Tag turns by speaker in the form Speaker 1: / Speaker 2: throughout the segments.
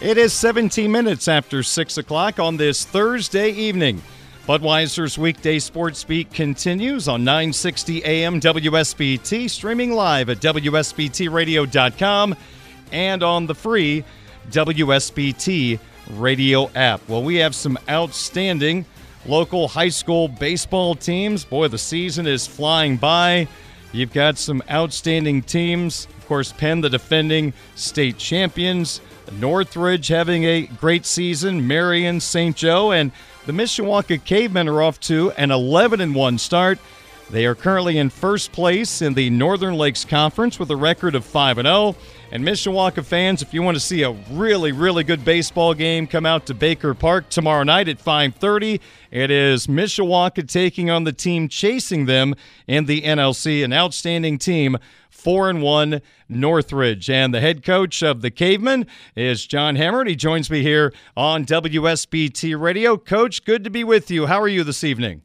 Speaker 1: It is 17 minutes after 6 o'clock on this Thursday evening. Budweiser's weekday sports beat continues on 960 AM WSBT, streaming live at WSBTradio.com and on the free WSBT radio app. Well, we have some outstanding local high school baseball teams. Boy, the season is flying by. You've got some outstanding teams. Of course, Penn, the defending state champions. Northridge having a great season, Marion, St. Joe, and the Mishawaka Cavemen are off to an 11 1 start. They are currently in first place in the Northern Lakes Conference with a record of 5 and 0. And Mishawaka fans, if you want to see a really really good baseball game, come out to Baker Park tomorrow night at 5:30. It is Mishawaka taking on the team chasing them in the NLC, an outstanding team 4 and 1 Northridge. And the head coach of the Cavemen is John Huemmer. He joins me here on WSBT Radio. Coach, good to be with you. How are you this evening?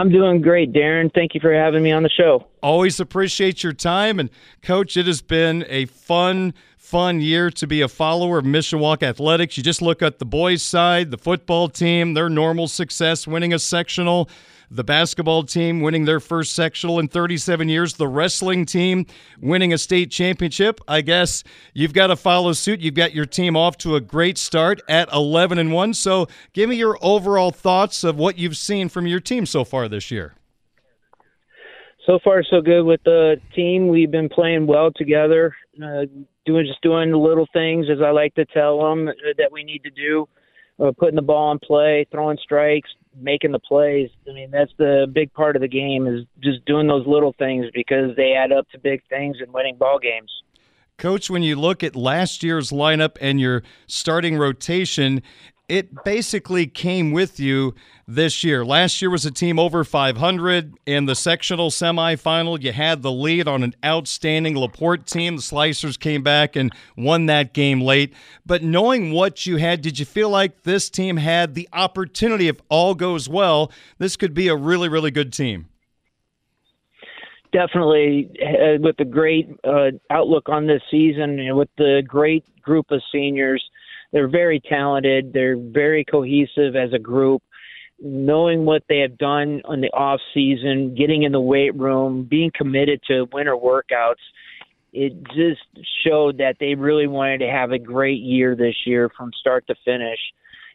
Speaker 2: I'm doing great, Darren. Thank you for having me on the show.
Speaker 1: Always appreciate your time. And, Coach, it has been a fun, fun year to be a follower of Mishawaka Athletics. You just look at the boys' side, the football team, their normal success, winning a sectional the basketball team winning their first sectional in 37 years, the wrestling team winning a state championship. I guess you've got to follow suit. You've got your team off to a great start at 11 and 1. So, give me your overall thoughts of what you've seen from your team so far this year.
Speaker 2: So far, so good with the team. We've been playing well together, uh, doing just doing the little things as I like to tell them that we need to do. Uh, putting the ball in play, throwing strikes, making the plays. I mean, that's the big part of the game is just doing those little things because they add up to big things and winning ball games.
Speaker 1: Coach, when you look at last year's lineup and your starting rotation, it basically came with you this year. Last year was a team over 500 in the sectional semifinal. You had the lead on an outstanding Laporte team. The Slicers came back and won that game late. But knowing what you had, did you feel like this team had the opportunity, if all goes well, this could be a really, really good team?
Speaker 2: Definitely, uh, with the great uh, outlook on this season, and with the great group of seniors they're very talented. They're very cohesive as a group. Knowing what they have done on the off season, getting in the weight room, being committed to winter workouts, it just showed that they really wanted to have a great year this year from start to finish.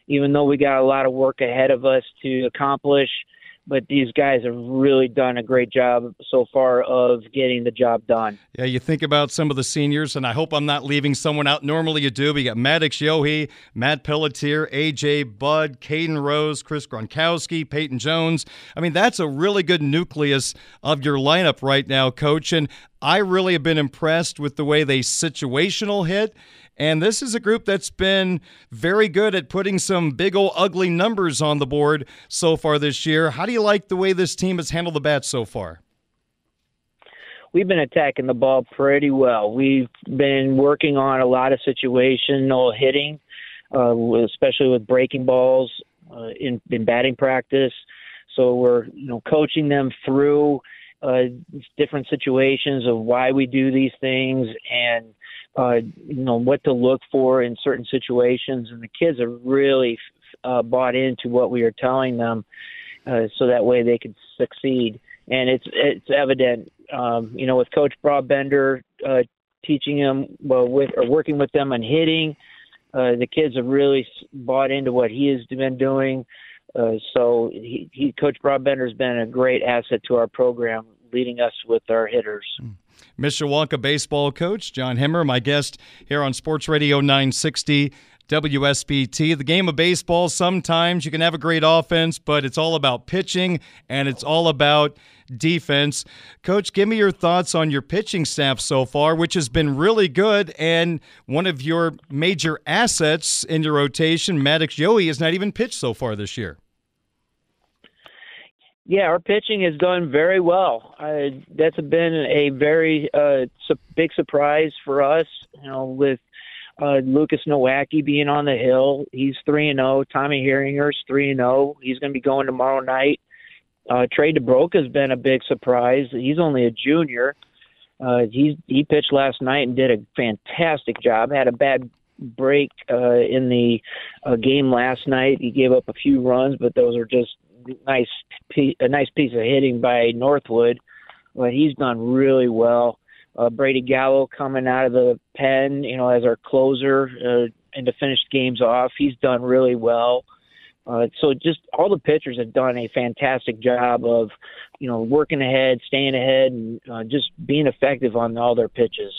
Speaker 2: Even though we got a lot of work ahead of us to accomplish, but these guys have really done a great job so far of getting the job done.
Speaker 1: Yeah, you think about some of the seniors, and I hope I'm not leaving someone out. Normally you do. We got Maddox Yohe, Matt Pelletier, AJ Budd, Caden Rose, Chris Gronkowski, Peyton Jones. I mean, that's a really good nucleus of your lineup right now, coach. And I really have been impressed with the way they situational hit and this is a group that's been very good at putting some big old ugly numbers on the board so far this year. How do you like the way this team has handled the bat so far?
Speaker 2: We've been attacking the ball pretty well. We've been working on a lot of situational hitting, uh, especially with breaking balls uh, in, in batting practice. So we're you know coaching them through uh, different situations of why we do these things and uh, you know what to look for in certain situations, and the kids are really uh, bought into what we are telling them, uh, so that way they can succeed. And it's it's evident, um, you know, with Coach Broadbender uh, teaching them well with or working with them on hitting. Uh, the kids have really bought into what he has been doing. Uh, so he, he, Coach Broadbender has been a great asset to our program, leading us with our hitters. Mm.
Speaker 1: Mishawaka baseball coach John Huemmer, my guest here on Sports Radio 960 WSBT. The game of baseball, sometimes you can have a great offense, but it's all about pitching and it's all about defense. Coach, give me your thoughts on your pitching staff so far, which has been really good. And one of your major assets in your rotation, Maddox Yohe, has not even pitched so far this year.
Speaker 2: Yeah, our pitching has done very well. Uh, that's been a very uh, su- big surprise for us. You know, with uh, Lucas Nowacki being on the hill, he's three and zero. Oh. Tommy Herringer's three and zero. Oh. He's going to be going tomorrow night. Uh, Trey DeBroca has been a big surprise. He's only a junior. Uh, he he pitched last night and did a fantastic job. Had a bad break uh, in the uh, game last night. He gave up a few runs, but those are just nice a nice piece of hitting by Northwood, but he's done really well. Uh, Brady Gallo coming out of the pen, you know, as our closer uh, and to finish games off, he's done really well. Uh, so just all the pitchers have done a fantastic job of, you know, working ahead, staying ahead, and uh, just being effective on all their pitches.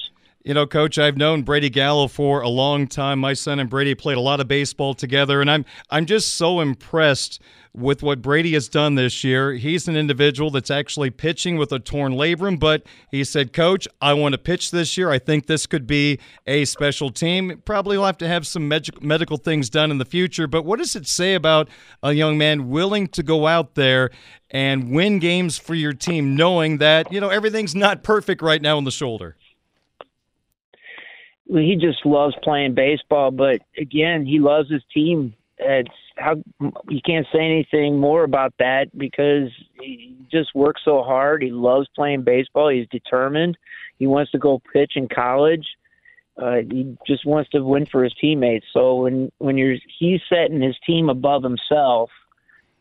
Speaker 1: You know, Coach, I've known Brady Gallo for a long time. My son and Brady played a lot of baseball together, and I'm I'm just so impressed with what Brady has done this year. He's an individual that's actually pitching with a torn labrum, but he said, Coach, I want to pitch this year. I think this could be a special team. Probably will have to have some med- medical things done in the future, but what does it say about a young man willing to go out there and win games for your team, knowing that, you know, everything's not perfect right now on the shoulder?
Speaker 2: He just loves playing baseball. But again, he loves his team. It's how you can't say anything more about that because he just works so hard. He loves playing baseball. He's determined. He wants to go pitch in college. Uh, he just wants to win for his teammates. So when when you're he's setting his team above himself,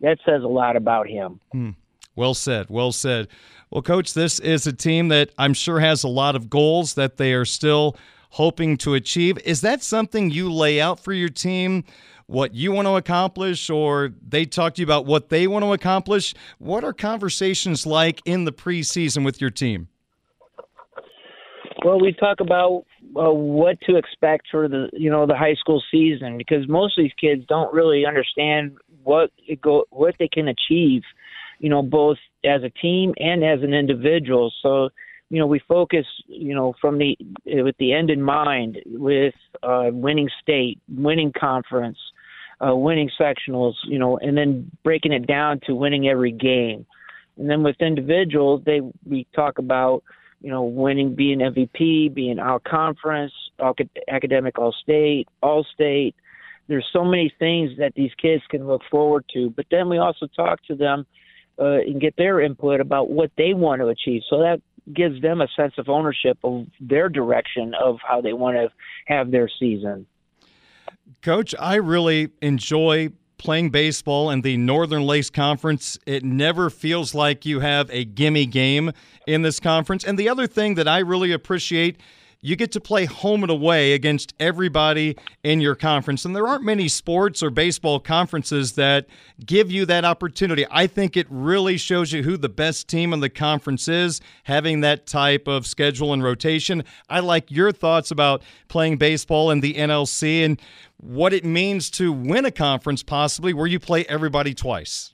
Speaker 2: that says a lot about him.
Speaker 1: Hmm. Well said. Well said. Well, coach, this is a team that I'm sure has a lot of goals that they are still hoping to achieve. Is that something you lay out for your team? What you want to accomplish, or they talk to you about what they want to accomplish? What are conversations like in the preseason with your team?
Speaker 2: Well, we talk about uh, what to expect for the you know the high school season because most of these kids don't really understand what go what they can achieve, you know, both as a team and as an individual. So you know, we focus, you know, from the with the end in mind, with uh, winning state, winning conference, uh, winning sectionals, you know, and then breaking it down to winning every game. And then with individuals, they we talk about, you know, winning, being MVP, being all conference, all, academic all state, all state. There's so many things that these kids can look forward to. But then we also talk to them uh, and get their input about what they want to achieve. So that gives them a sense of ownership of their direction of how they want to have their season.
Speaker 1: Coach, I really enjoy playing baseball in the Northern Lakes Conference. It never feels like you have a gimme game in this conference. And the other thing that I really appreciate you get to play home and away against everybody in your conference. And there aren't many sports or baseball conferences that give you that opportunity. I think it really shows you who the best team in the conference is, having that type of schedule and rotation. I like your thoughts about playing baseball in the NLC and what it means to win a conference, possibly where you play everybody twice.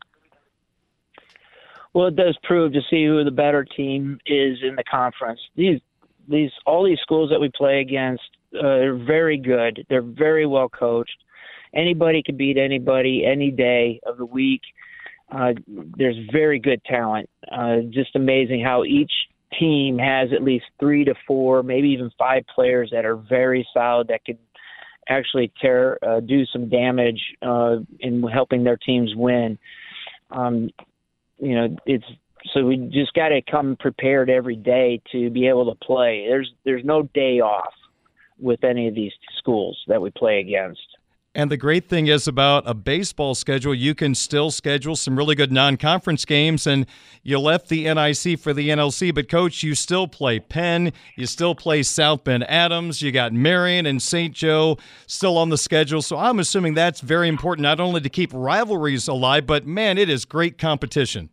Speaker 2: Well, it does prove to see who the better team is in the conference. These these all these schools that we play against uh, are very good. They're very well coached. Anybody can beat anybody any day of the week. Uh, there's very good talent. Uh, just amazing how each team has at least three to four, maybe even five players that are very solid that could actually tear, uh, do some damage uh, in helping their teams win. Um, you know, it's so we just got to come prepared every day to be able to play. There's there's no day off with any of these schools that we play against.
Speaker 1: And the great thing is about a baseball schedule, you can still schedule some really good non conference games. And you left the NIC for the NLC, but coach, you still play Penn, you still play South Bend Adams, you got Marion and St. Joe still on the schedule. So I'm assuming that's very important, not only to keep rivalries alive, but man, it is great competition.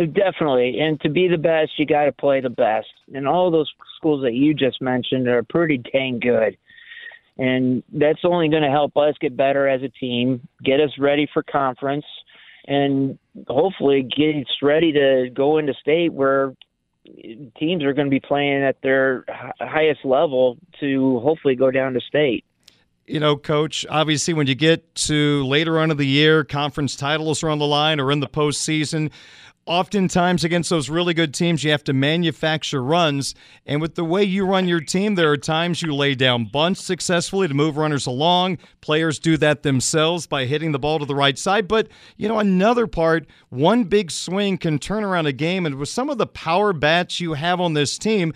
Speaker 2: Uh, definitely, and to be the best, you got to play the best. And all those schools that you just mentioned are pretty dang good. and that's only going to help us get better as a team, get us ready for conference, and hopefully get us ready to go into state where teams are going to be playing at their highest level to hopefully go down to state
Speaker 1: you know, coach, obviously when you get to later on in the year, conference titles are on the line or in the postseason, oftentimes against those really good teams, you have to manufacture runs. And with the way you run your team, there are times you lay down bunts successfully to move runners along. Players do that themselves by hitting the ball to the right side. But, you know, another part, one big swing can turn around a game. And with some of the power bats you have on this team,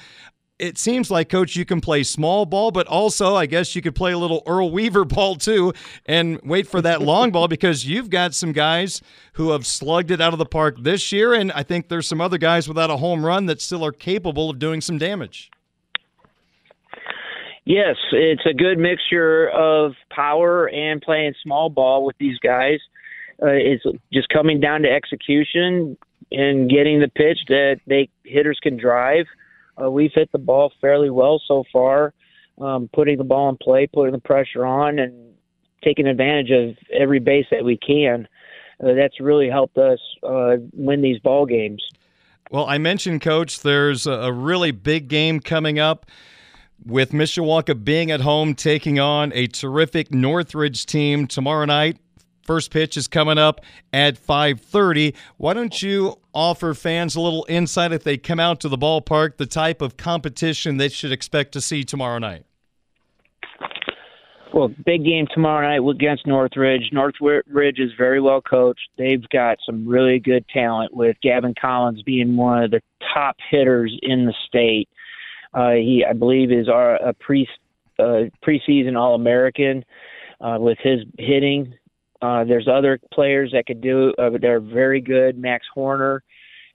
Speaker 1: it seems like, coach, you can play small ball, but also I guess you could play a little Earl Weaver ball too and wait for that long ball because you've got some guys who have slugged it out of the park this year. And I think there's some other guys without a home run that still are capable of doing some damage.
Speaker 2: Yes, it's a good mixture of power and playing small ball with these guys. Uh, it's just coming down to execution and getting the pitch that they hitters can drive uh, we've hit the ball fairly well so far, um, putting the ball in play, putting the pressure on, and taking advantage of every base that we can. Uh, that's really helped us uh, win these ball games.
Speaker 1: Well, I mentioned, Coach, there's a really big game coming up with Mishawaka being at home taking on a terrific Northridge team tomorrow night. First pitch is coming up at 5:30. Why don't you offer fans a little insight if they come out to the ballpark, the type of competition they should expect to see tomorrow night?
Speaker 2: Well, big game tomorrow night against Northridge. Northridge is very well coached. They've got some really good talent with Gavin Collins being one of the top hitters in the state. Uh, he, I believe, is our a pre uh, preseason All American uh, with his hitting. Uh, there's other players that could do. Uh, they're very good. Max Horner,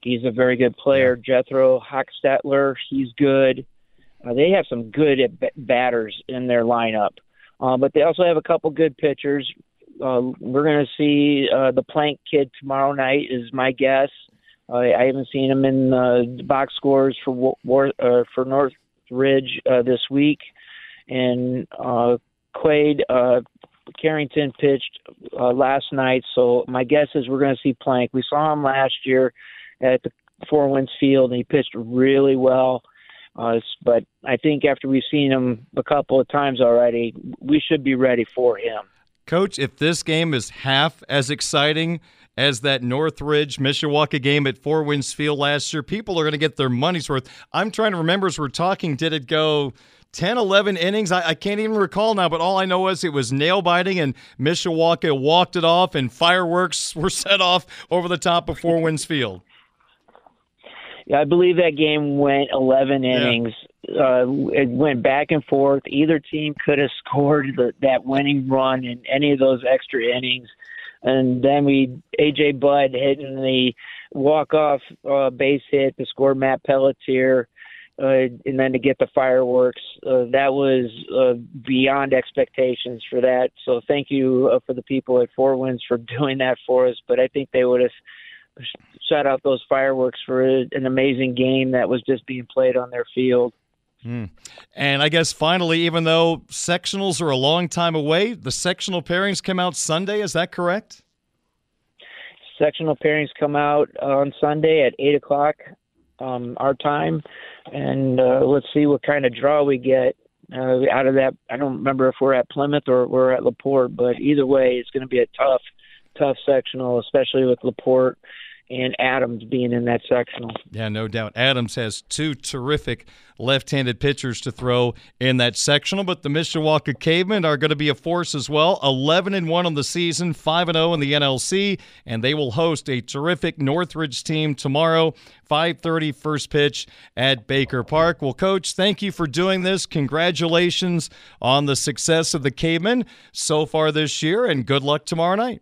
Speaker 2: he's a very good player. Jethro Hochstetler, he's good. Uh, they have some good batters in their lineup, uh, but they also have a couple good pitchers. Uh, we're going to see uh, the Plank kid tomorrow night, is my guess. Uh, I haven't seen him in the box scores for War, uh, for Northridge uh, this week, and uh, Quade uh, Carrington pitched uh, last night, so my guess is we're going to see Plank. We saw him last year at the Four Winds Field, and he pitched really well. Uh, but I think after we've seen him a couple of times already, we should be ready for him.
Speaker 1: Coach, if this game is half as exciting as that Northridge Mishawaka game at Four Winds Field last year, people are going to get their money's worth. I'm trying to remember as we're talking, did it go 10, 11 innings. I, I, can't even recall now, but all I know is it was nail biting, and Mishawaka walked it off, and fireworks were set off over the top of Four Winds Field.
Speaker 2: Yeah, I believe that game went 11 innings. Yeah. Uh, it went back and forth. Either team could have scored the, that winning run in any of those extra innings. And then we, AJ Budd hitting the walk off uh, base hit to score Matt Pelletier uh, and then to get the fireworks, uh, that was uh, beyond expectations for that. So thank you uh, for the people at Four Winds for doing that for us. But I think they would have shut out those fireworks for an amazing game that was just being played on their field.
Speaker 1: Mm. And I guess finally, even though sectionals are a long time away, the sectional pairings come out Sunday. Is that correct?
Speaker 2: Sectional pairings come out on Sunday at 8 o'clock um, our time, and uh, let's see what kind of draw we get uh, out of that. I don't remember if we're at Plymouth or we're at Laporte, but either way, it's going to be a tough, tough sectional, especially with Laporte and Adams being in that sectional.
Speaker 1: Yeah, no doubt. Adams has two terrific left-handed pitchers to throw in that sectional, but the Mishawaka Cavemen are going to be a force as well. 11 and 1 on the season, 5 and 0 in the NLC, and they will host a terrific Northridge team tomorrow, 5:30 first pitch at Baker Park. Well, coach, thank you for doing this. Congratulations on the success of the Cavemen so far this year and good luck tomorrow night.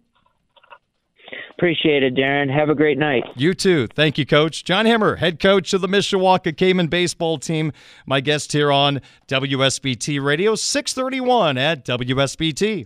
Speaker 2: Appreciate it, Darren. Have a great night.
Speaker 1: You too. Thank you, Coach. John Huemmer, head coach of the Mishawaka Cavemen baseball team, my guest here on WSBT Radio, 631 at WSBT.